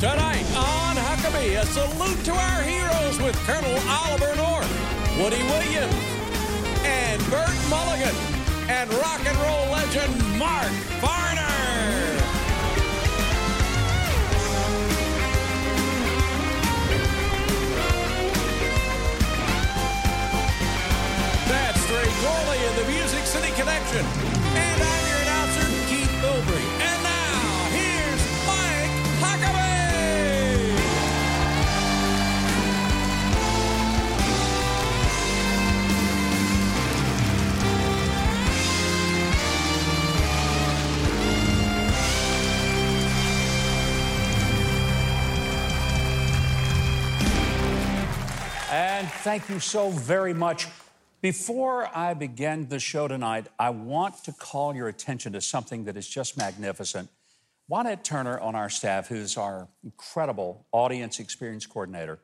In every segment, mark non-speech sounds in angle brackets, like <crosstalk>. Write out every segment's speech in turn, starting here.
Tonight on Huckabee, a salute to our heroes with Colonel Oliver North, Woody Williams, and Bert Mulligan, and rock and roll legend Mark Farner. That's Ray Corley and the Music City Connection. And I'm And thank you so very much. Before I begin the show tonight, I want to call your attention to something that is just magnificent. Juanette Turner on our staff, who's our incredible audience experience coordinator,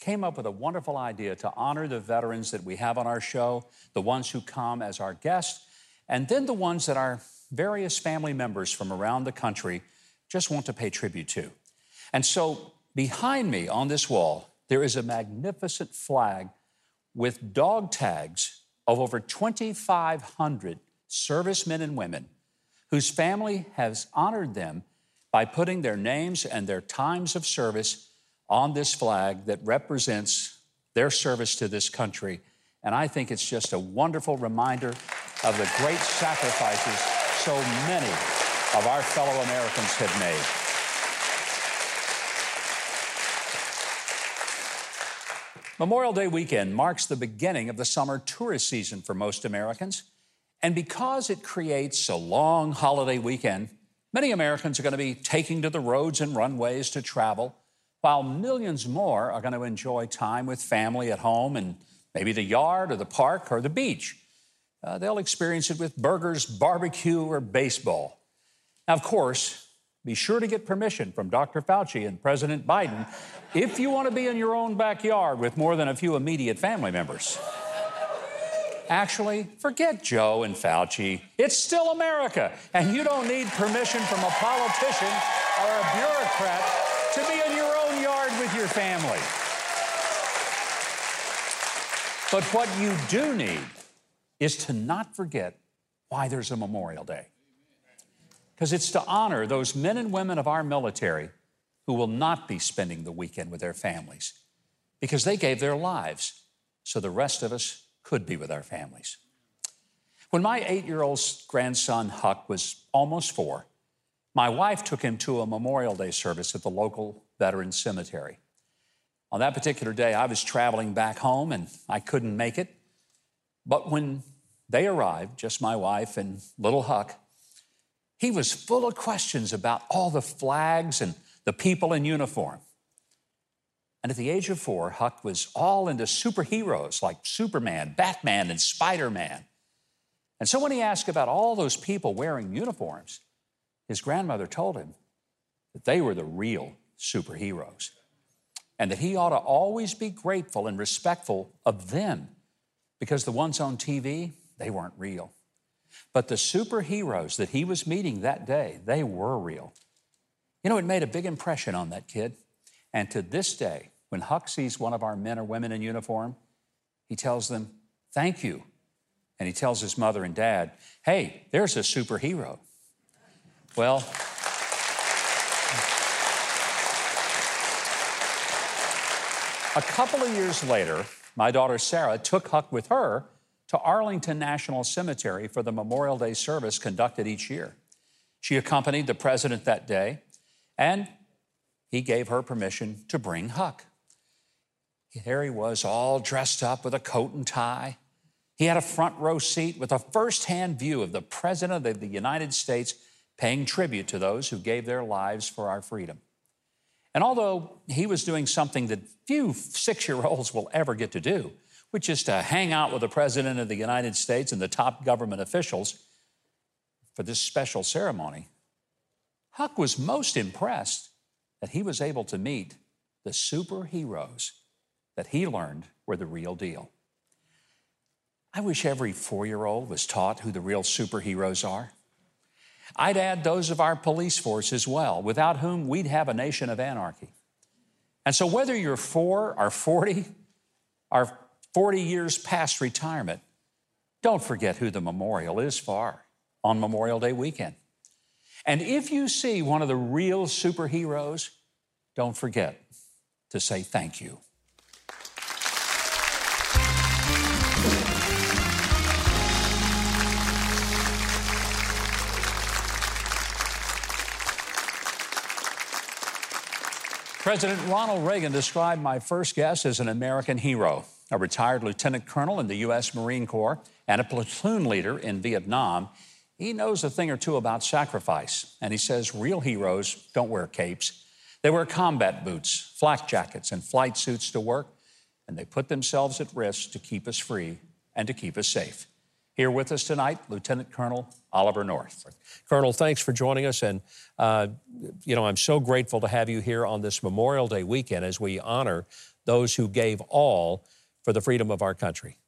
came up with a wonderful idea to honor the veterans that we have on our show, the ones who come as our guests, and then the ones that our various family members from around the country just want to pay tribute to. And so behind me on this wall, there is a magnificent flag with dog tags of over 2,500 servicemen and women whose family has honored them by putting their names and their times of service on this flag that represents their service to this country. And I think it's just a wonderful reminder of the great sacrifices so many of our fellow Americans have made. Memorial Day weekend marks the beginning of the summer tourist season for most Americans. And because it creates a long holiday weekend, many Americans are going to be taking to the roads and runways to travel, while millions more are going to enjoy time with family at home and maybe the yard or the park or the beach. Uh, they'll experience it with burgers, barbecue, or baseball. Now, of course, be sure to get permission from Dr. Fauci and President Biden if you want to be in your own backyard with more than a few immediate family members. Actually, forget Joe and Fauci. It's still America, and you don't need permission from a politician or a bureaucrat to be in your own yard with your family. But what you do need is to not forget why there's a Memorial Day because it's to honor those men and women of our military who will not be spending the weekend with their families because they gave their lives so the rest of us could be with our families. When my eight year old grandson Huck was almost four, my wife took him to a Memorial Day service at the local veterans cemetery. On that particular day, I was traveling back home and I couldn't make it. But when they arrived, just my wife and little Huck, he was full of questions about all the flags and the people in uniform. And at the age of four, Huck was all into superheroes like Superman, Batman, and Spider Man. And so when he asked about all those people wearing uniforms, his grandmother told him that they were the real superheroes and that he ought to always be grateful and respectful of them because the ones on TV, they weren't real. But the superheroes that he was meeting that day, they were real. You know, it made a big impression on that kid. And to this day, when Huck sees one of our men or women in uniform, he tells them, Thank you. And he tells his mother and dad, Hey, there's a superhero. Well, a couple of years later, my daughter Sarah took Huck with her to Arlington National Cemetery for the Memorial Day service conducted each year. She accompanied the president that day, and he gave her permission to bring Huck. There he was, all dressed up with a coat and tie. He had a front row seat with a firsthand view of the President of the United States paying tribute to those who gave their lives for our freedom. And although he was doing something that few six year olds will ever get to do, which is to hang out with the President of the United States and the top government officials for this special ceremony, Huck was most impressed that he was able to meet the superheroes that he learned were the real deal. I wish every four year old was taught who the real superheroes are. I'd add those of our police force as well, without whom we'd have a nation of anarchy. And so, whether you're four or 40 or 40 years past retirement, don't forget who the memorial is for on Memorial Day weekend. And if you see one of the real superheroes, don't forget to say thank you. President Ronald Reagan described my first guest as an American hero, a retired lieutenant colonel in the U.S. Marine Corps and a platoon leader in Vietnam. He knows a thing or two about sacrifice, and he says real heroes don't wear capes. They wear combat boots, flak jackets, and flight suits to work, and they put themselves at risk to keep us free and to keep us safe. Here with us tonight, Lieutenant Colonel Oliver North. Colonel, thanks for joining us. And, uh, you know, I'm so grateful to have you here on this Memorial Day weekend as we honor those who gave all for the freedom of our country.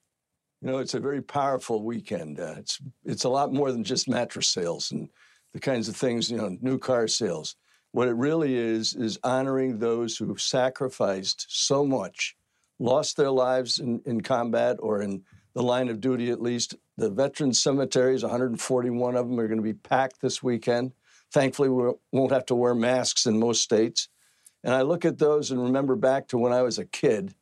You know, it's a very powerful weekend. Uh, it's, it's a lot more than just mattress sales and the kinds of things, you know, new car sales. What it really is, is honoring those who have sacrificed so much, lost their lives in, in combat or in the line of duty at least. The veteran cemeteries, 141 of them, are going to be packed this weekend. Thankfully, we won't have to wear masks in most states. And I look at those and remember back to when I was a kid.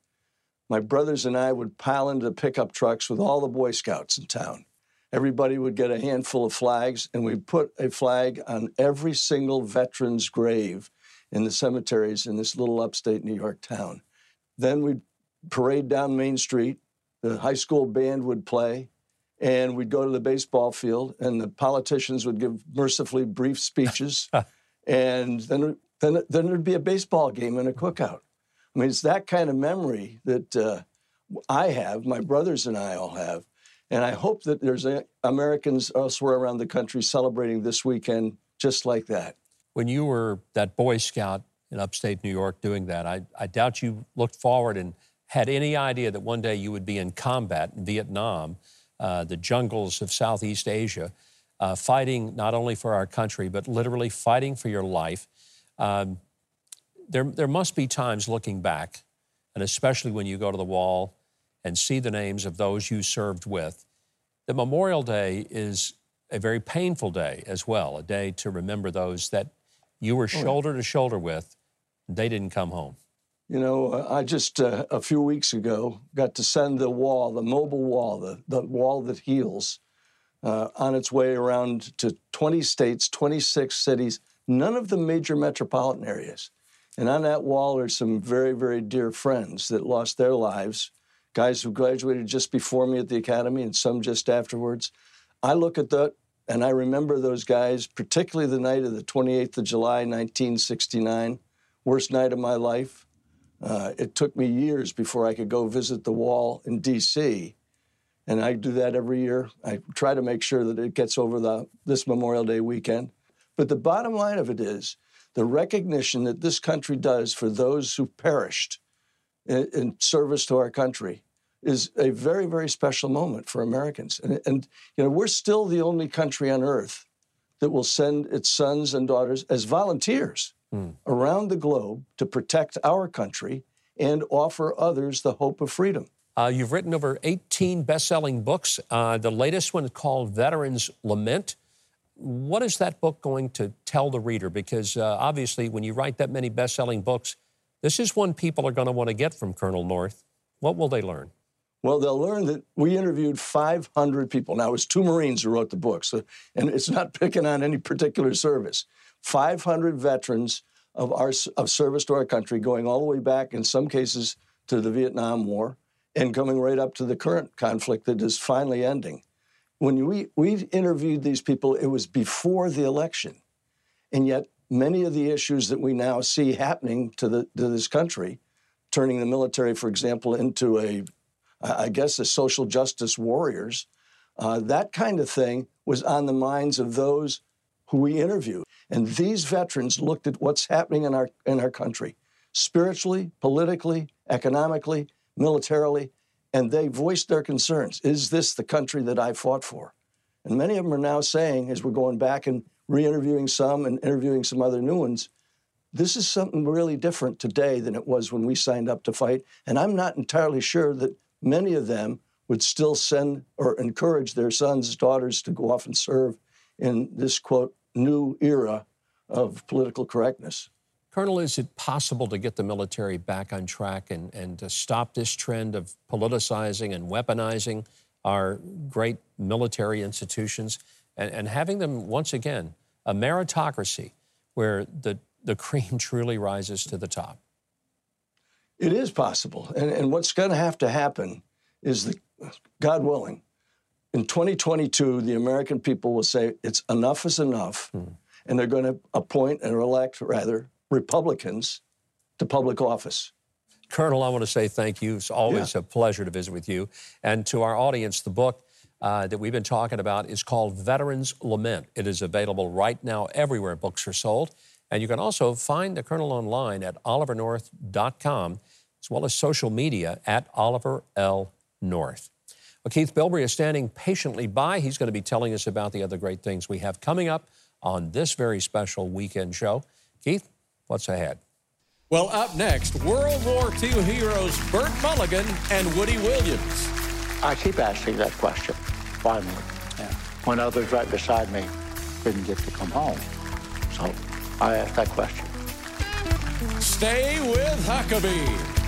My brothers and I would pile into the pickup trucks with all the Boy Scouts in town. Everybody would get a handful of flags, and we'd put a flag on every single veteran's grave in the cemeteries in this little upstate New York town. Then we'd parade down Main Street the high school band would play, and we'd go to the baseball field, and the politicians would give mercifully brief speeches, <laughs> and then then then there'd be a baseball game and a cookout. I mean, it's that kind of memory that uh, I have, my brothers and I all have, and I hope that there's a, Americans elsewhere around the country celebrating this weekend just like that. When you were that Boy Scout in upstate New York doing that, I, I doubt you looked forward and had any idea that one day you would be in combat in Vietnam, uh, the jungles of Southeast Asia, uh, fighting not only for our country, but literally fighting for your life. Um, there, there must be times looking back, and especially when you go to the wall and see the names of those you served with, that Memorial Day is a very painful day as well, a day to remember those that you were shoulder to shoulder with. They didn't come home. You know, I just uh, a few weeks ago got to send the wall, the mobile wall, the, the wall that heals, uh, on its way around to 20 states, 26 cities, none of the major metropolitan areas. And on that wall are some very, very dear friends that lost their lives, guys who graduated just before me at the academy and some just afterwards. I look at that and I remember those guys, particularly the night of the 28th of July, 1969, worst night of my life. Uh, it took me years before I could go visit the wall in D.C. And I do that every year. I try to make sure that it gets over the, this Memorial Day weekend. But the bottom line of it is the recognition that this country does for those who perished in, in service to our country is a very, very special moment for Americans. And, and, you know, we're still the only country on earth that will send its sons and daughters as volunteers mm. around the globe to protect our country and offer others the hope of freedom. Uh, you've written over 18 best selling books. Uh, the latest one is called Veterans Lament. What is that book going to tell the reader? Because uh, obviously, when you write that many best selling books, this is one people are going to want to get from Colonel North. What will they learn? Well, they'll learn that we interviewed 500 people. Now, it was two Marines who wrote the book, so, and it's not picking on any particular service. 500 veterans of our of service to our country, going all the way back in some cases to the Vietnam War, and coming right up to the current conflict that is finally ending. When we we interviewed these people, it was before the election, and yet many of the issues that we now see happening to the to this country, turning the military, for example, into a, I guess, a social justice warriors, uh, that kind of thing was on the minds of those who we interviewed. And these veterans looked at what's happening in our, in our country, spiritually, politically, economically, militarily, and they voiced their concerns. Is this the country that I fought for? And many of them are now saying, as we're going back and re interviewing some and interviewing some other new ones. This is something really different today than it was when we signed up to fight. And I'm not entirely sure that many of them would still send or encourage their sons, daughters to go off and serve in this quote, new era of political correctness. Colonel, is it possible to get the military back on track and, and to stop this trend of politicizing and weaponizing our great military institutions and, and having them, once again, a meritocracy where the, the <laughs> cream truly rises to the top? It is possible. And, and what's going to have to happen is that, God willing, in 2022, the American people will say it's enough is enough, hmm. and they're going to appoint or elect, rather, Republicans to public office. Colonel, I want to say thank you. It's always yeah. a pleasure to visit with you. And to our audience, the book uh, that we've been talking about is called Veterans Lament. It is available right now everywhere books are sold. And you can also find the Colonel online at olivernorth.com, as well as social media at Oliver L. North. Well, Keith Bilbrey is standing patiently by. He's going to be telling us about the other great things we have coming up on this very special weekend show. Keith, What's ahead? Well, up next, World War II heroes Burt Mulligan and Woody Williams. I keep asking that question. Why me? Yeah. When others right beside me didn't get to come home. So I asked that question. Stay with Huckabee.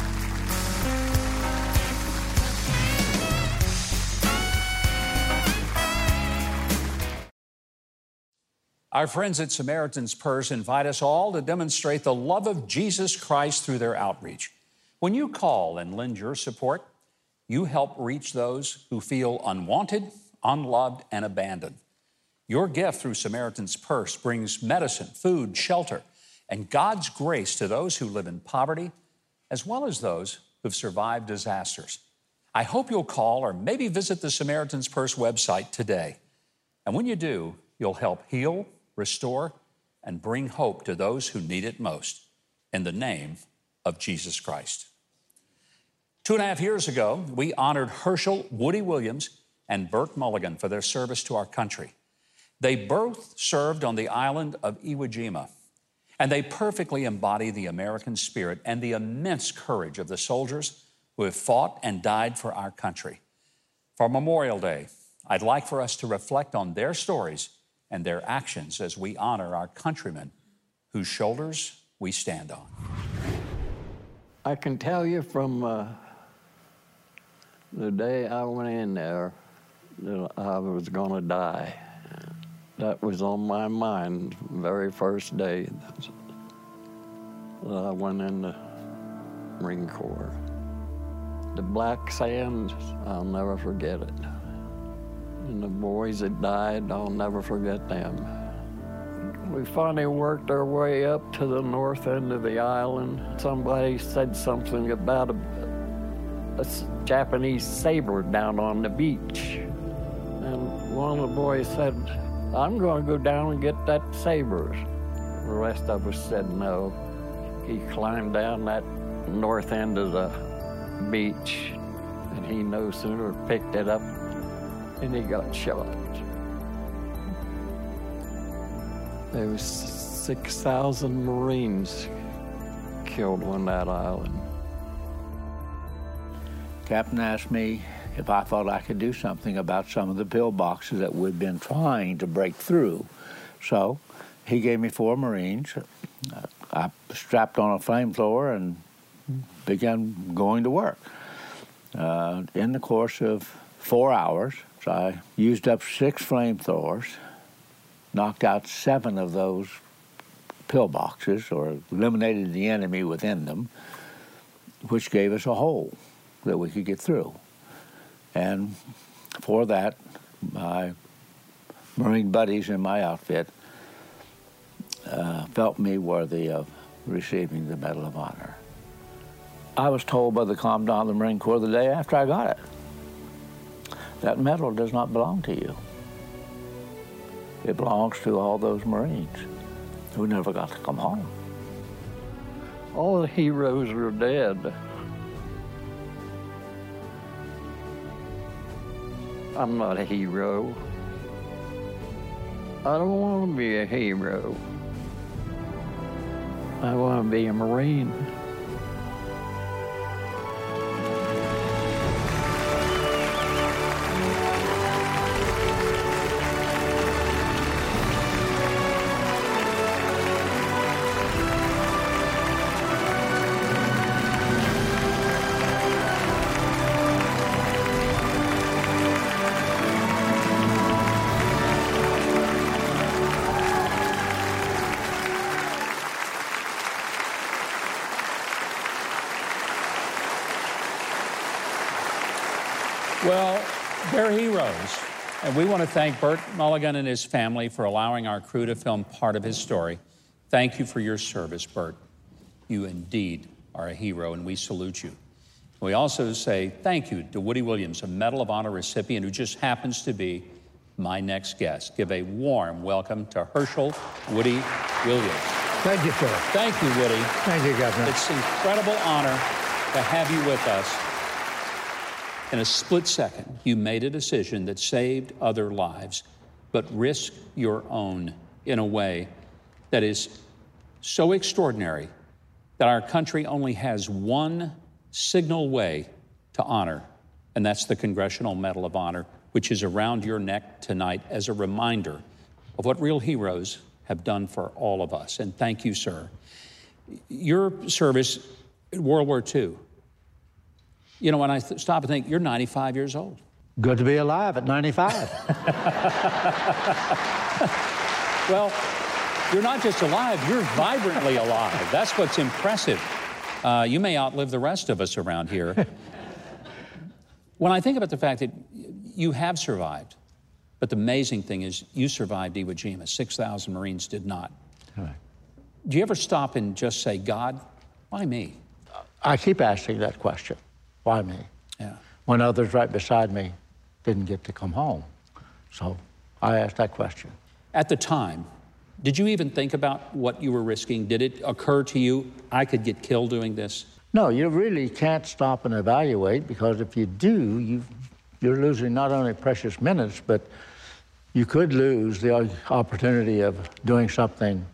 Our friends at Samaritan's Purse invite us all to demonstrate the love of Jesus Christ through their outreach. When you call and lend your support, you help reach those who feel unwanted, unloved, and abandoned. Your gift through Samaritan's Purse brings medicine, food, shelter, and God's grace to those who live in poverty, as well as those who've survived disasters. I hope you'll call or maybe visit the Samaritan's Purse website today. And when you do, you'll help heal restore, and bring hope to those who need it most in the name of Jesus Christ. Two and a half years ago, we honored Herschel Woody Williams and Burt Mulligan for their service to our country. They both served on the island of Iwo Jima, and they perfectly embody the American spirit and the immense courage of the soldiers who have fought and died for our country. For Memorial Day, I'd like for us to reflect on their stories and their actions as we honor our countrymen whose shoulders we stand on. I can tell you from uh, the day I went in there that I was going to die. That was on my mind very first day that I went in the Marine Corps. The black sands, I'll never forget it. And the boys that died, I'll never forget them. We finally worked our way up to the north end of the island. Somebody said something about a, a Japanese saber down on the beach. And one of the boys said, I'm going to go down and get that saber. The rest of us said no. He climbed down that north end of the beach, and he no sooner picked it up and he got shot. There was 6,000 Marines killed on that island. Captain asked me if I thought I could do something about some of the pillboxes that we'd been trying to break through. So he gave me four Marines. I strapped on a flamethrower and began going to work. Uh, in the course of four hours, so I used up six flamethrowers, knocked out seven of those pillboxes, or eliminated the enemy within them, which gave us a hole that we could get through. And for that, my Marine buddies in my outfit uh, felt me worthy of receiving the Medal of Honor. I was told by the Commandant of the Marine Corps the day after I got it that medal does not belong to you. It belongs to all those Marines who never got to come home. All the heroes are dead. I'm not a hero. I don't want to be a hero. I want to be a Marine. We want to thank Bert Mulligan and his family for allowing our crew to film part of his story. Thank you for your service, Bert. You indeed are a hero, and we salute you. We also say thank you to Woody Williams, a Medal of Honor recipient who just happens to be my next guest. Give a warm welcome to Herschel Woody Williams. Thank you, sir. Thank you, Woody. Thank you, Governor. It's an incredible honor to have you with us. In a split second, you made a decision that saved other lives, but risked your own in a way that is so extraordinary that our country only has one signal way to honor, and that's the Congressional Medal of Honor, which is around your neck tonight as a reminder of what real heroes have done for all of us. And thank you, sir. Your service in World War II, you know, when I th- stop and think, you're 95 years old. Good to be alive at 95. <laughs> Well, you're not just alive, you're vibrantly alive. That's what's impressive. Uh, you may outlive the rest of us around here. <laughs> when I think about the fact that you have survived, but the amazing thing is you survived Iwo Jima, 6,000 Marines did not. Do you ever stop and just say, God, why me? I keep asking that question. Me? Yeah. When others right beside me didn't get to come home. So I asked that question. At the time, did you even think about what you were risking? Did it occur to you, I could get killed doing this? No, you really can't stop and evaluate because if you do, you, you're losing not only precious minutes, but you could lose the opportunity of doing something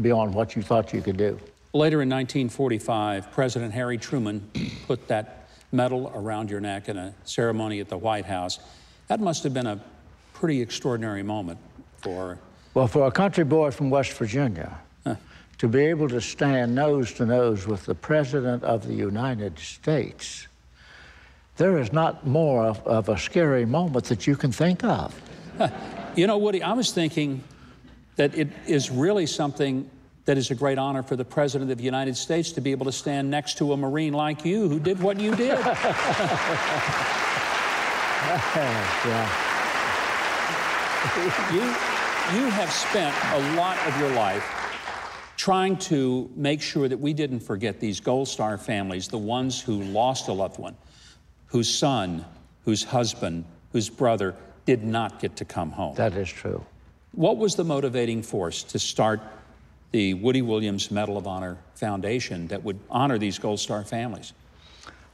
beyond what you thought you could do. Later in 1945, President Harry Truman put that medal around your neck in a ceremony at the White House. That must have been a pretty extraordinary moment for. Well, for a country boy from West Virginia, to be able to stand nose to nose with the President of the United States, there is not more of, of a scary moment that you can think of. You know, Woody, I was thinking that it is really something that is a great honor for the President of the United States to be able to stand next to a Marine like you who did what you did. yeah. <laughs> you, you have spent a lot of your life trying to make sure that we didn't forget these Gold Star families, the ones who lost a loved one, whose son, whose husband, whose brother did not get to come home. That is true. What was the motivating force to start the Woody Williams Medal of Honor Foundation that would honor these Gold Star families?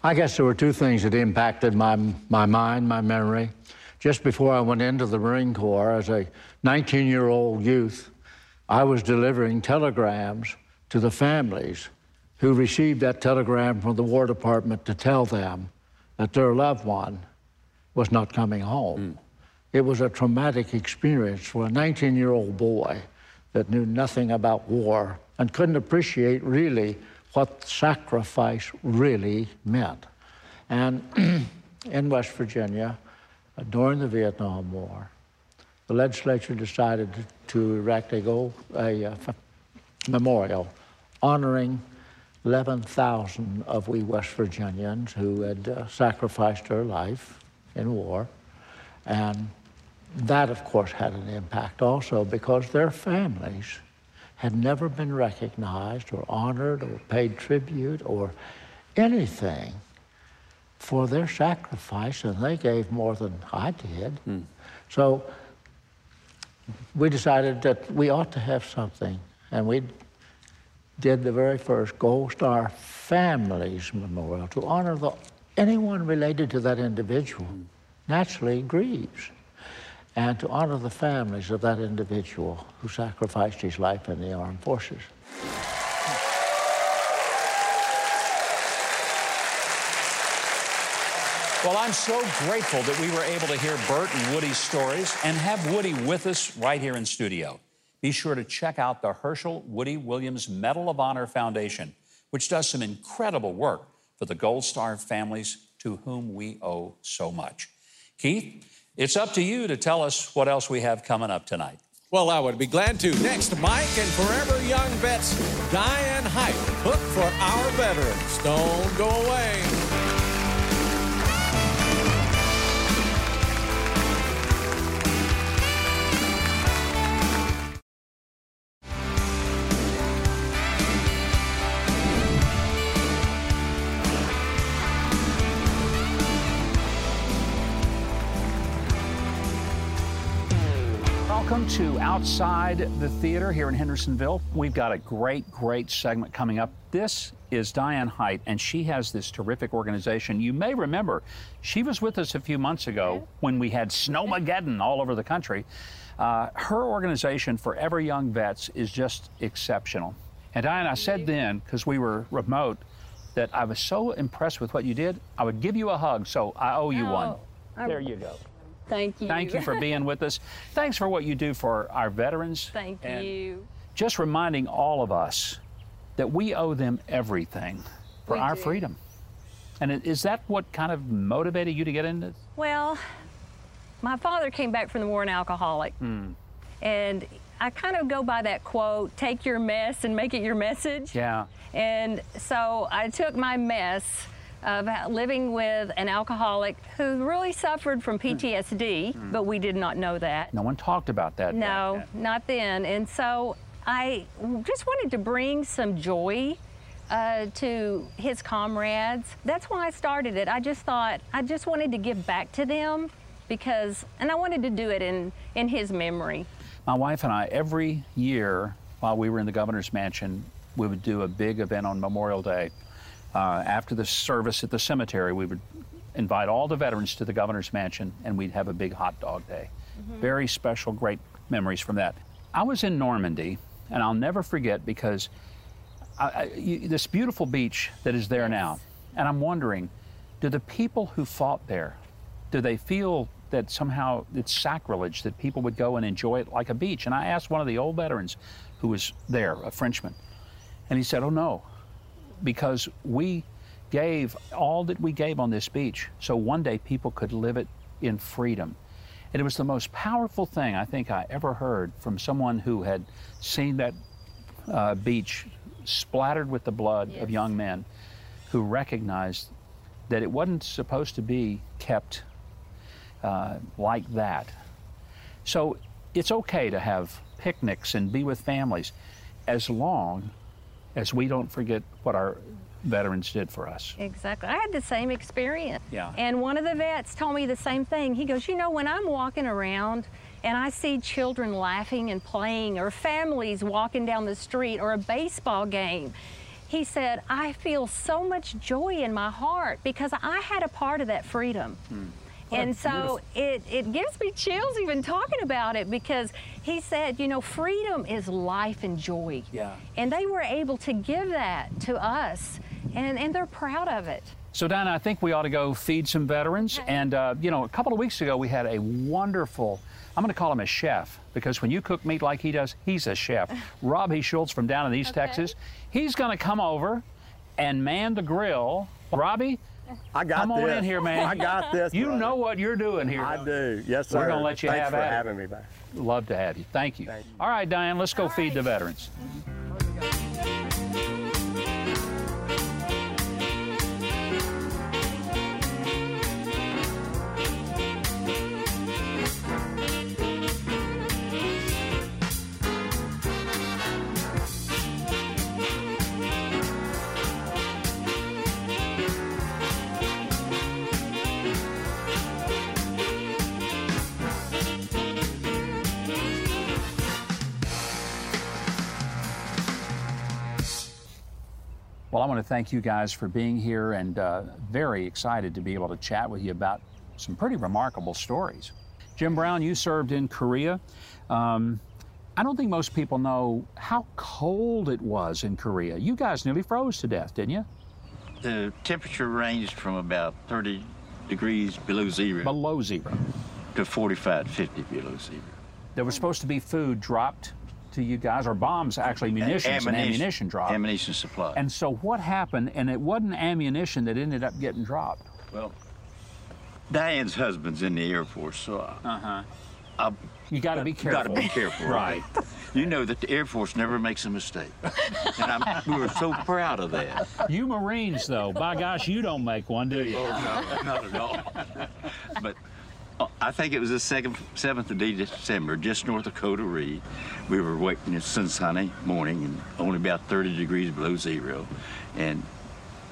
I guess there were two things that impacted my, my mind, my memory. Just before I went into the Marine Corps, as a 19 year old youth, I was delivering telegrams to the families who received that telegram from the War Department to tell them that their loved one was not coming home. Mm. It was a traumatic experience for a 19 year old boy that knew nothing about war and couldn't appreciate really what sacrifice really meant. And <clears throat> in West Virginia, uh, during the Vietnam War, the legislature decided to erect a, gold, a uh, memorial honoring 11,000 of we West Virginians who had uh, sacrificed their life in war. And that, of course, had an impact also because their families had never been recognized or honored or paid tribute or anything for their sacrifice, and they gave more than I did. Mm. So we decided that we ought to have something, and we did the very first Gold Star Families Memorial to honor the, anyone related to that individual. Mm. Naturally grieves. And to honor the families of that individual who sacrificed his life in the armed forces. Well, I'm so grateful that we were able to hear Bert and Woody's stories and have Woody with us right here in studio. Be sure to check out the Herschel Woody Williams Medal of Honor Foundation, which does some incredible work for the Gold Star families to whom we owe so much. Keith, it's up to you to tell us what else we have coming up tonight. Well, I would be glad to. Next, Mike and Forever Young Vets, Diane Hight, cook for our veterans. Don't go away. Outside the Theater here in Hendersonville. We've got a great, great segment coming up. This is Diane Hight, and she has this terrific organization. You may remember she was with us a few months ago when we had Snowmageddon all over the country. Uh, her organization, Forever Young Vets, is just exceptional. And Diane, I said then, because we were remote, that I was so impressed with what you did, I would give you a hug, so I owe you one. Oh, I- There you go. Thank you. Thank you for being with us. Thanks for what you do for our veterans. Thank and you. Just reminding all of us that we owe them everything for We our do. freedom. And is that what kind of motivated you to get into? Well, my father came back from the war an alcoholic. Hmm. And I kind of go by that quote take your mess and make it your message. Yeah. And so I took my mess of living with an alcoholic who really suffered from PTSD, but we did not know that. No one talked about that. back No, then. not then. And so I just wanted to bring some joy uh, to his comrades. That's why I started it. I just thought I just wanted to give back to them because, and I wanted to do it in in his memory. My wife and I, every year while we were in the governor's mansion, we would do a big event on Memorial Day. Uh, after the service at the cemetery, we would invite all the veterans to the governor's mansion and we'd have a big hot dog day. Very special, great memories from that. I was in Normandy, and I'll never forget because I, I, you, this beautiful beach that is there now, and I'm wondering, do the people who fought there, do they feel that somehow it's sacrilege that people would go and enjoy it like a beach? And I asked one of the old veterans who was there, a Frenchman, and he said, "Oh no, because we gave all that we gave on this beach, so one day people could live it in freedom." And it was the most powerful thing I think I ever heard from someone who had seen that uh, beach splattered with the blood of young men who recognized that it wasn't supposed to be kept uh, like that. So it's okay to have picnics and be with families as long as we don't forget what our veterans did for us. Exactly. I had the same experience. Yeah. And one of the vets told me the same thing. He goes, You know, when I'm walking around and I see children laughing and playing, or families walking down the street, or a baseball game, he said, I feel so much joy in my heart because I had a part of that freedom. Hmm. And so it, it gives me chills even talking about it because he said, you know, freedom is life and joy. Yeah. And they were able to give that to us, and, and they're proud of it. So, Donna, I think we ought to go feed some veterans. And, uh, you know, a couple of weeks ago, we had a wonderful, I'm going to call him a chef, because when you cook meat like he does, he's a chef. <laughs> Robbie Schultz from down in East Texas. He's going to come over and man the grill. Robbie, I got come this. Come on in here, man. I got this. You brother. know what you're doing here. I do. Yes, sir. We're gonna let you Thanks have for at it. having me back. Love to have you. Thank you. Thank you. All right, Diane, let's go feed the veterans. Well, I want to thank you guys for being here and uh, very excited to be able to chat with you about some pretty remarkable stories. Jim Brown, you served in Korea. Um, I don't think most people know how cold it was in Korea. You guys nearly froze to death, didn't you? The temperature ranged from about 30 degrees below zero Below zero. to 45 50 below zero. There was supposed to be food dropped to you guys, or bombs, actually, munitions and ammunition dropped. Ammunition supply. And so what happened, and it wasn't ammunition that ended up getting dropped. well, Diane's husband's in the Air Force, so I, uh-huh. I You got to be careful. got to be careful. <laughs> Right. You know that the Air Force never makes a mistake. <laughs> and I'm, we were so proud of that. You Marines, though, by gosh, you don't make one, do you? Oh, no, not at all. but I think it was the second, 7th of December, just north of Koto-ri. We were waiting, it's sun sunny morning and only about 30 degrees below zero. And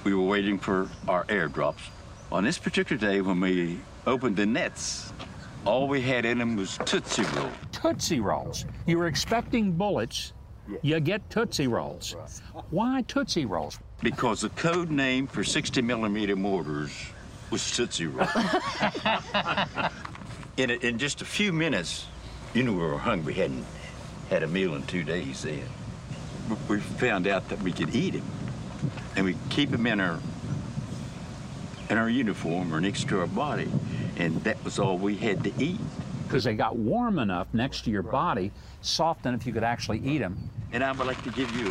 we were waiting for our airdrops. On this particular day, when we opened the nets, all we had in them was Tootsie Rolls. Tootsie Rolls. You were expecting bullets, yeah. you get Tootsie Rolls. Why Tootsie Rolls? Because the code name for 60 millimeter mortars was Tootsie Roll. in, a, in just a few minutes, you knew we were hungry. We hadn't had a meal in two days then. We found out that we could eat them, and we keep them in our in our uniform or next to our body, and that was all we had to eat. Because they got warm enough next to your body, soft enough you could actually eat them. And I would like to give you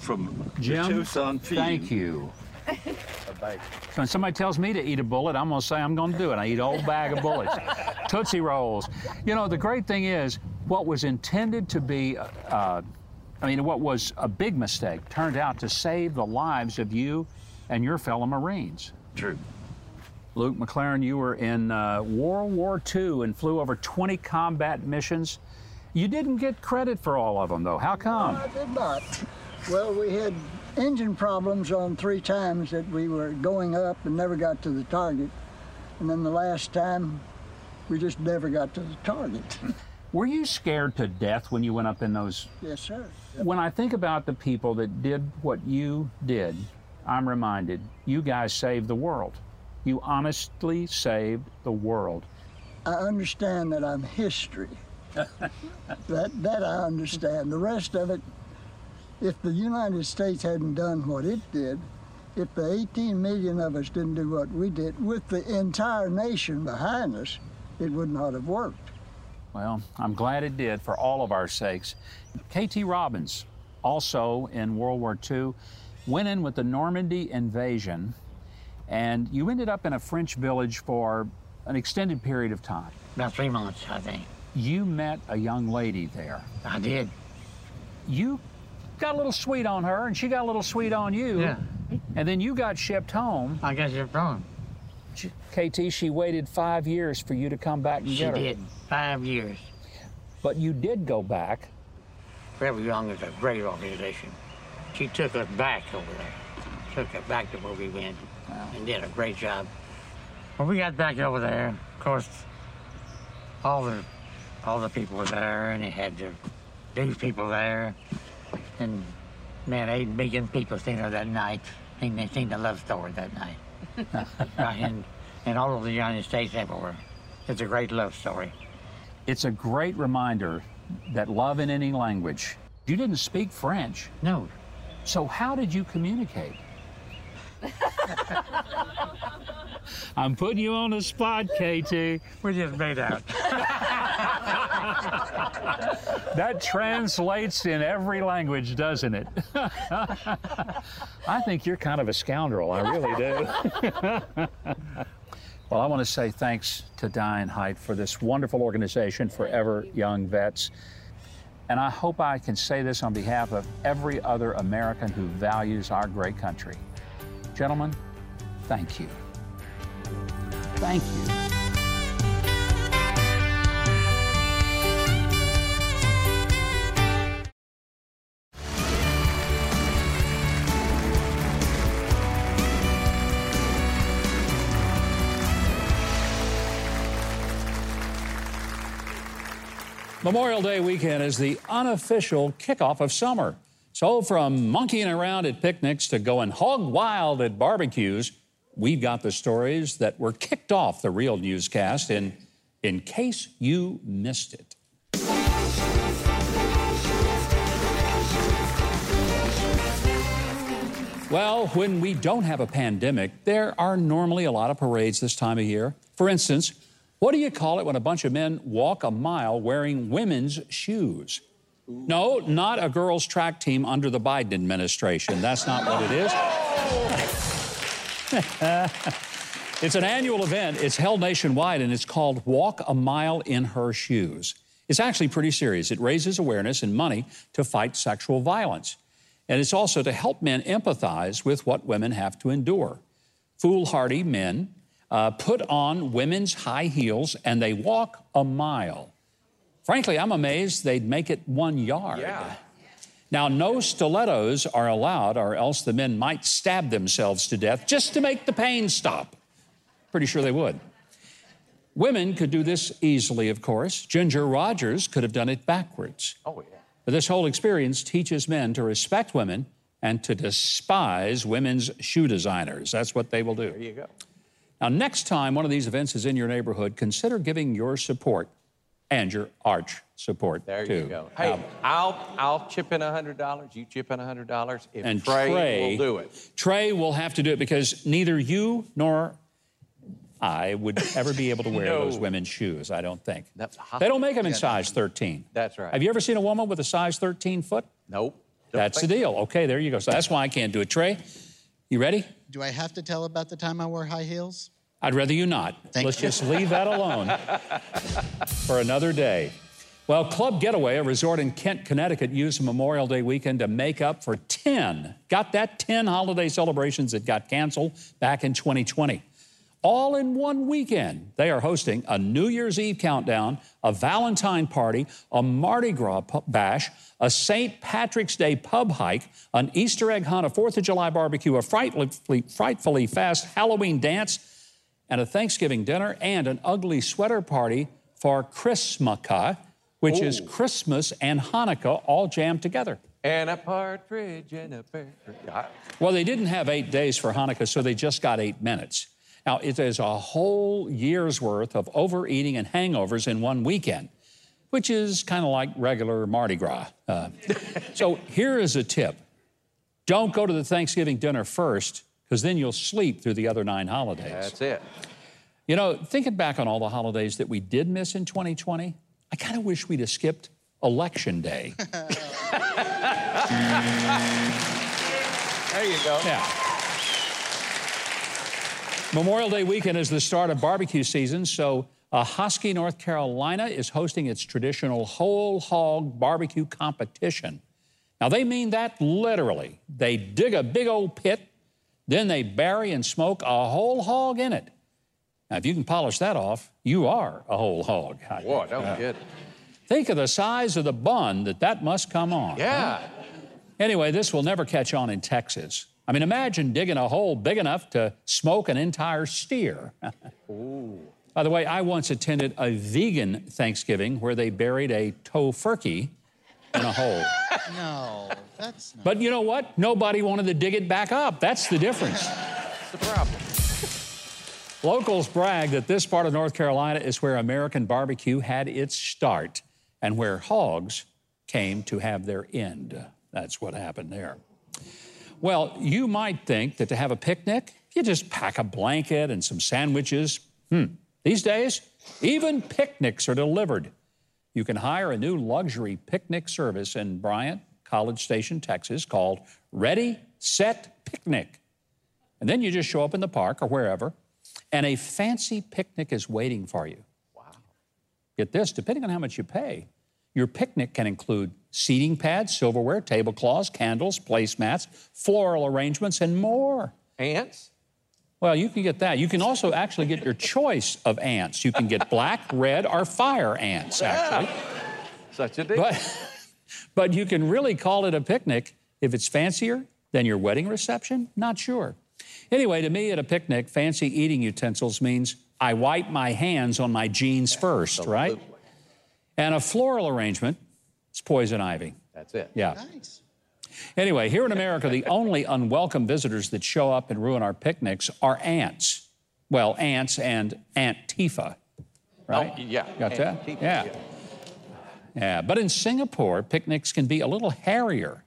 from Jim, the Tucson Field. thank you. <laughs> So when somebody tells me to eat a bullet, I'm going to say I'm going to do it. I eat a whole bag of bullets. <laughs> Tootsie Rolls. You know, the great thing is, what was intended to be, uh, I mean, what was a big mistake turned out to save the lives of you and your fellow Marines. True. Luke McLaren, you were in uh, World War II and flew over 20 combat missions. You didn't get credit for all of them, though. How come? I did not. Well, we had engine problems on three times that we were going up and never got to the target. And then the last time, we just never got to the target. <laughs> Were you scared to death when you went up in those? yes, sir. When I think about the people that did what you did, I'm reminded you guys saved the world. You honestly saved the world. I understand that I'm history. <laughs> that that I understand. The rest of it, if the United States hadn't done what it did, if the 18 million of us didn't do what we did, with the entire nation behind us, it would not have worked. Well, I'm glad it did for all of our sakes. K.T. Robbins, also in World War II, went in with the Normandy invasion, and you ended up in a French village for an extended period of time. About three months, I think. You met a young lady there. I did. You got a little sweet on her, and she got a little sweet on you. Yeah. And then you got shipped home. I guess you're wrong. She- KT, she waited five years for you to come back and She get her. did. Five years. But you did go back. Forever Young is a great organization. She took us back over there. Took us back to where we went and did a great job. When we got back over there, of course, all the all the people were there, and they had the news people there, and man, eight million people seen her that night. And they seen the love story that night. <laughs> Right, and and all over the United States everywhere. It's a great love story. It's a great reminder that love in any language. You didn't speak French, No, so how did you communicate? I'm putting you on the spot, KT. we just made out. <laughs> <laughs> That translates in every language, doesn't it? <laughs> I think you're kind of a scoundrel. I really do. <laughs> well, I want to say thanks to Diane Hight for this wonderful organization, Forever Young Vets. And I hope I can say this on behalf of every other American who values our great country. Gentlemen, thank you. Thank you. Memorial Day weekend is the unofficial kickoff of summer. So, from monkeying around at picnics to going hog wild at barbecues, we've got the stories that were kicked off the real newscast in in case you missed it. Well, when we don't have a pandemic, there are normally a lot of parades this time of year. For instance, what do you call it when a bunch of men walk a mile wearing women's shoes? No, not a girls' track team under the Biden administration. That's not what it is. <laughs> it's an annual event. It's held nationwide and it's called Walk a Mile in Her Shoes. It's actually pretty serious. It raises awareness and money to fight sexual violence. And it's also to help men empathize with what women have to endure. Foolhardy men uh, put on women's high heels and they walk a mile. Frankly, I'm amazed they'd make it one yard. Yeah. Now, no stilettos are allowed, or else the men might stab themselves to death just to make the pain stop. Pretty sure they would. Women could do this easily, of course. Ginger Rogers could have done it backwards. Oh, yeah. But this whole experience teaches men to respect women and to despise women's shoe designers. That's what they will do. There you go. Now, next time one of these events is in your neighborhood, consider giving your support and your arch support There too. you go. Hey, Now, I'll I'll chip in hundred dollars. You chip in hundred dollars. If and Trey, Trey will do it. Trey will have to do it because neither you nor I would ever be able to wear <laughs> No. those women's shoes. I don't think. That's hot. They don't make them in size 13. That's right. Have you ever seen a woman with a size 13 foot? Nope. Don't That's the deal. Okay, there you go. So that's why I can't do it. Trey, you ready? Do I have to tell about the time I wore high heels? I'd rather you not. Thank Let's you. just leave that alone <laughs> for another day. Well, Club Getaway, a resort in Kent, Connecticut, used Memorial Day weekend to make up for 10, got that 10 holiday celebrations that got canceled back in 2020. All in one weekend, they are hosting a New Year's Eve countdown, a Valentine party, a Mardi Gras bash, a St. Patrick's Day pub hike, an Easter egg hunt, a Fourth of July barbecue, a frightfully, frightfully fast Halloween dance, and a Thanksgiving dinner, and an ugly sweater party for Christmaka, which is Christmas and Hanukkah all jammed together. And a partridge in a pear. Well, they didn't have eight days for Hanukkah, so they just got eight minutes. Now, it is a whole year's worth of overeating and hangovers in one weekend, which is kind of like regular Mardi Gras. Uh, so here is a tip don't go to the Thanksgiving dinner first, because then you'll sleep through the other nine holidays. That's it. You know, thinking back on all the holidays that we did miss in 2020, I kind of wish we'd have skipped Election Day. <laughs> There you go. Yeah. Memorial Day weekend is the start of barbecue season, so uh, Husky, North Carolina is hosting its traditional whole hog barbecue competition. Now, they mean that literally. They dig a big old pit, then they bury and smoke a whole hog in it. Now, if you can polish that off, you are a whole hog. Boy, that was good. Think of the size of the bun that that must come on. Yeah. Anyway, this will never catch on in Texas. I mean, imagine digging a hole big enough to smoke an entire steer. <laughs> By the way, I once attended a vegan Thanksgiving where they buried a tofurkey in a hole. <laughs> No, that's not. But you know what? Nobody wanted to dig it back up. That's the difference. <laughs> That's the problem. Locals brag that this part of North Carolina is where American barbecue had its start and where hogs came to have their end. That's what happened there. Well, you might think that to have a picnic, you just pack a blanket and some sandwiches. Hmm. These days, even picnics are delivered. You can hire a new luxury picnic service in Bryan, College Station, Texas called Ready, Set, Picnic. And then you just show up in the park or wherever, and a fancy picnic is waiting for you. Wow. Get this, depending on how much you pay, your picnic can include seating pads, silverware, tablecloths, candles, placemats, floral arrangements, and more. Ants? Well, you can get that. You can also actually get your choice of ants. You can get black, red, or fire ants, actually. <laughs> Such a deal. But, but you can really call it a picnic if it's fancier than your wedding reception? Not sure. Anyway, to me, at a picnic, fancy eating utensils means I wipe my hands on my jeans first, right? And a floral arrangement is poison ivy. That's it. Yeah. Nice. Anyway, here in America, the only unwelcome visitors that show up and ruin our picnics are ants. Well, ants and Antifa. Oh, right? Oh, yeah. Got And that? people, yeah. Yeah, but in Singapore, picnics can be a little hairier.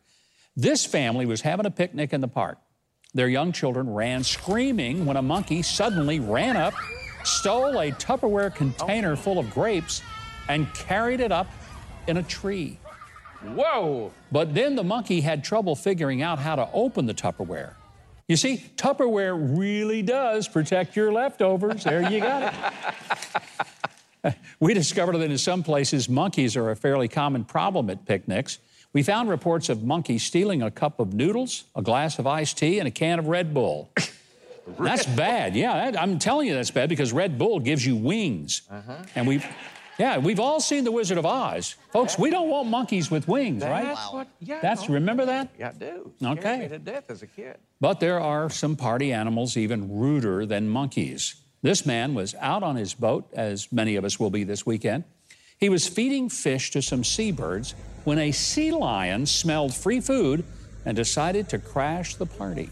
This family was having a picnic in the park. Their young children ran screaming when a monkey suddenly ran up, stole a Tupperware container full of grapes, and carried it up in a tree. Whoa! But then the monkey had trouble figuring out how to open the Tupperware. You see, Tupperware really does protect your leftovers. There you got it. <laughs> we discovered that in some places, monkeys are a fairly common problem at picnics. We found reports of monkeys stealing a cup of noodles, a glass of iced tea, and a can of Red Bull. <laughs> that's bad. Yeah, that, I'm telling you that's bad because Red Bull gives you wings. Uh-huh. And we've, yeah, we've all seen The Wizard of Oz. Folks, we don't want monkeys with wings, right? That's what. Yeah. That's, no. remember that? Yeah, I do. Okay. Scared me to death as a kid. But there are some party animals even ruder than monkeys. This man was out on his boat, as many of us will be this weekend. He was feeding fish to some seabirds when a sea lion smelled free food and decided to crash the party.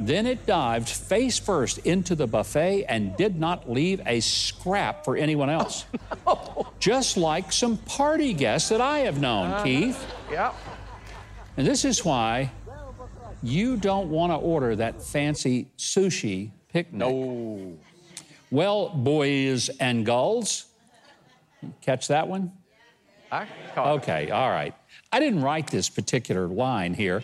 Then it dived face first into the buffet and did not leave a scrap for anyone else. No, <laughs> Just like some party guests that I have known, uh-huh. Keith. Yep. And this is why you don't want to order that fancy sushi picnic. No. Well, boys and gulls, catch that one? I caught Okay, all right. I didn't write this particular line here.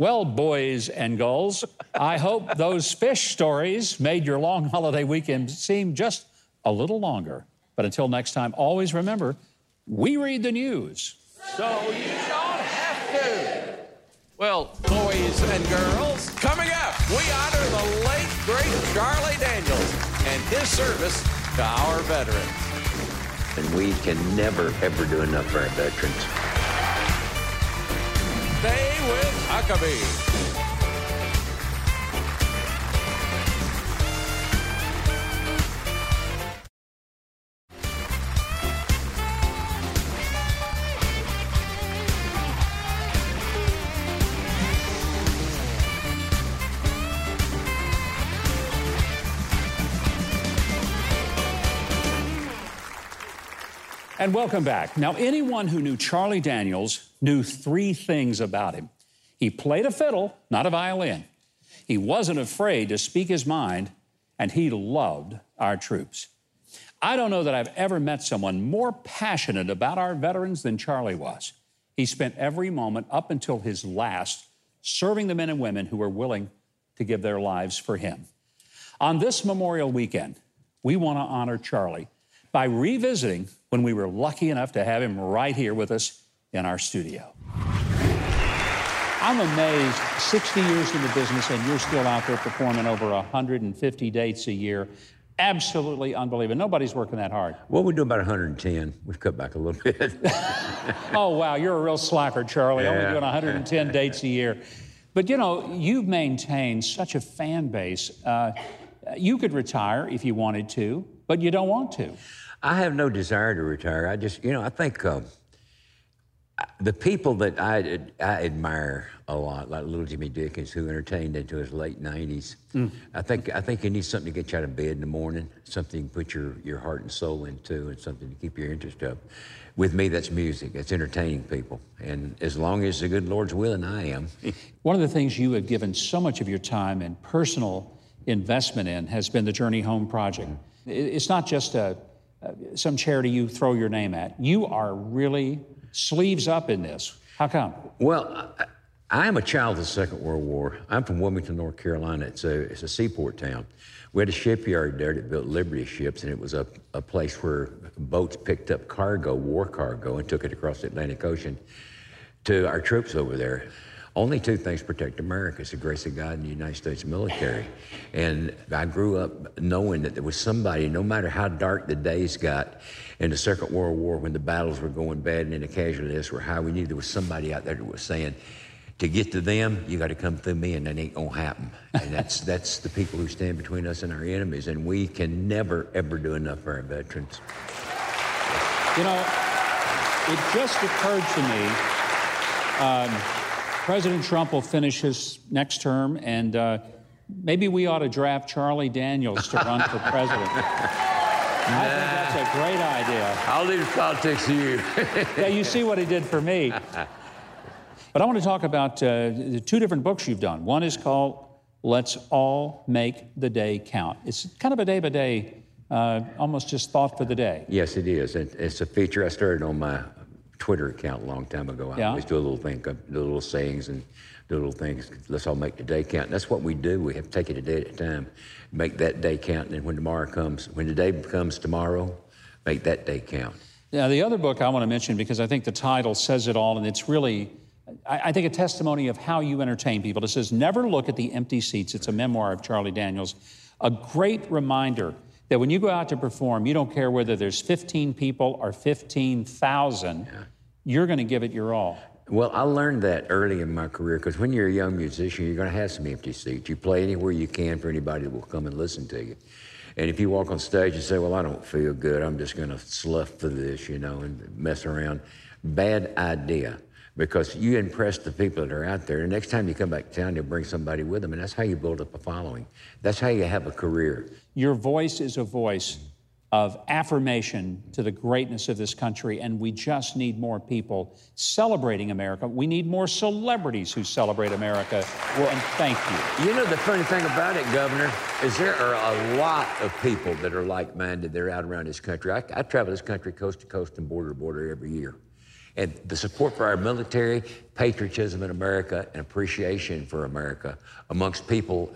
Well, boys and gulls, I hope those fish stories made your long holiday weekend seem just a little longer. But until next time, always remember we read the news. So you don't have to. Well, boys and girls, coming up, we honor the late, great Charlie Daniels and his service to our veterans. And we can never, ever do enough for our veterans. Huckabee. And welcome back. Now, anyone who knew Charlie Daniels knew three things about him he played a fiddle, not a violin, he wasn't afraid to speak his mind, and he loved our troops. I don't know that I've ever met someone more passionate about our veterans than Charlie was. He spent every moment up until his last serving the men and women who were willing to give their lives for him. On this Memorial weekend, we want to honor Charlie by revisiting when we were lucky enough to have him right here with us in our studio. I'm amazed 60 years in the business and you're still out there performing over 150 dates a year. Absolutely unbelievable. Nobody's working that hard. Well, we do about 110. We've cut back a little bit. <laughs> Oh, wow, you're a real slacker, Charlie, only doing 110 <laughs> dates a year. But you know, you've maintained such a fan base. Uh, you could retire if you wanted to, but you don't want to. I have no desire to retire. I just, you know, I think uh, the people that I, I admire a lot, like little Jimmy Dickens, who entertained into his late 90s, hmm. I think I think you need something to get you out of bed in the morning, something to put your, your heart and soul into, and something to keep your interest up. With me, that's music. It's entertaining people. And as long as the good Lord's willing, I am. <laughs> One of the things you have given so much of your time and personal investment in has been the Journey Home Project. Mm-hmm. It- It's not just a, some charity you throw your name at. You are really sleeves up in this. How come? Well, I, am a child of the Second World War. I'm from Wilmington, North Carolina. It's a, it's a seaport town. We had a shipyard there that built Liberty ships, and it was a, a place where boats picked up cargo, war cargo, and took it across the Atlantic Ocean to our troops over there. Only two things protect America. It's the grace of God and the United States military. And I grew up knowing that there was somebody, no matter how dark the days got in the Second World War when the battles were going bad and the casualties were high, we knew there was somebody out there that was saying, to get to them, you got to come through me, and that ain't gonna happen. And that's <laughs> that's the people who stand between us and our enemies, and we can never ever do enough for our veterans. You know, it just occurred to me um, President Trump will finish his next term, and uh, maybe we ought to draft Charlie Daniels to run for president. I think that's a great idea. I'll leave politics to you. yeah, you see what he did for me. But I want to talk about uh, the two different books you've done. One is called Let's All Make the Day Count. It's kind of a day by day, almost just thought for the day. Yes, it is. It, it's a feature I started on my Twitter account a long time ago. I Yeah. always do a little thing, uh, do little sayings and do little things. Let's all make the day count. And that's what we do. We have to take it a day at a time, make that day count. And then when tomorrow comes, when the day comes tomorrow, make that day count. Now, the other book I want to mention because I think the title says it all, and it's really, I, I think, a testimony of how you entertain people. It says, Never look at the empty seats. It's a memoir of Charlie Daniels. A great reminder that when you go out to perform, you don't care whether there's 15 people or 15,000, you're going to give it your all. Well, I learned that early in my career because when you're a young musician, you're going to have some empty seats. You play anywhere you can for anybody that will come and listen to you. And if you walk on stage and say, Well, I don't feel good, I'm just going to slough for this, you know, and mess around, bad idea because you impress the people that are out there. The next time you come back to town, you'll bring somebody with them, and that's how you build up a following. That's how you have a career. Your voice is a voice of affirmation to the greatness of this country, and we just need more people celebrating America. We need more celebrities who celebrate America. Well, and thank you. You know, the funny thing about it, Governor, is there are a lot of people that are like minded. They're out around this country. I, I travel this country coast to coast and border to border every year. And the support for our military, patriotism in America, and appreciation for America amongst people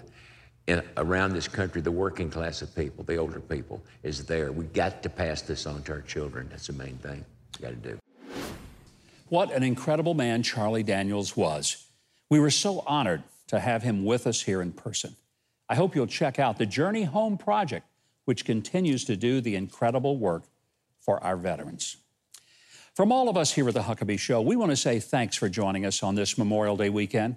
in, around this country, the working class of people, the older people, is there. We got to pass this on to our children. That's the main thing we got to do. What an incredible man Charlie Daniels was. We were so honored to have him with us here in person. I hope you'll check out the Journey Home Project, which continues to do the incredible work for our veterans. From all of us here at the Huckabee Show, we want to say thanks for joining us on this Memorial Day weekend.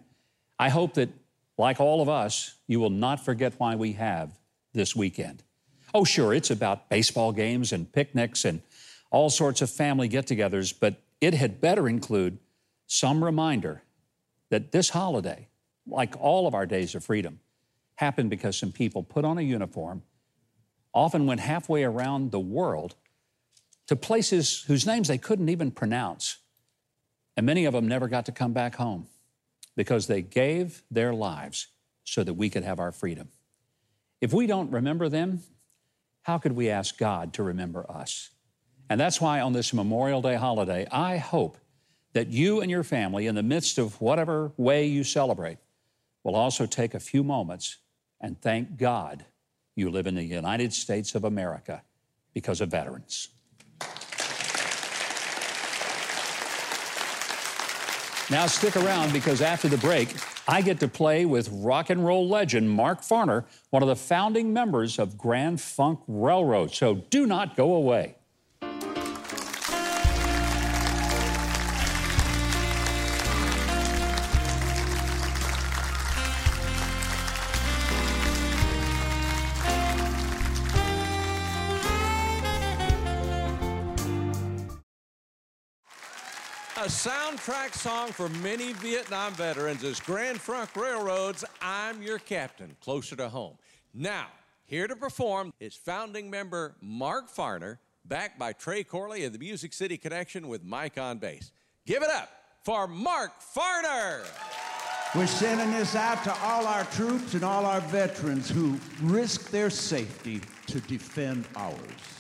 I hope that, like all of us, you will not forget why we have this weekend. Oh, sure, it's about baseball games and picnics and all sorts of family get togethers, but it had better include some reminder that this holiday, like all of our days of freedom, happened because some people put on a uniform, often went halfway around the world to places whose names they couldn't even pronounce. And many of them never got to come back home because they gave their lives so that we could have our freedom. If we don't remember them, how could we ask God to remember us? And that's why on this Memorial Day holiday, I hope that you and your family, in the midst of whatever way you celebrate, will also take a few moments and thank God you live in the United States of America because of veterans. Now, stick around because after the break, I get to play with rock and roll legend Mark Farner, one of the founding members of Grand Funk Railroad. So do not go away. soundtrack song for many Vietnam veterans is Grand Funk Railroad's I'm Your Captain, Closer to Home. Now, here to perform is founding member Mark Farner, backed by Trey Corley and the Music City Connection with Mike on bass. Give it up for Mark Farner. We're sending this out to all our troops and all our veterans who risk their safety to defend ours.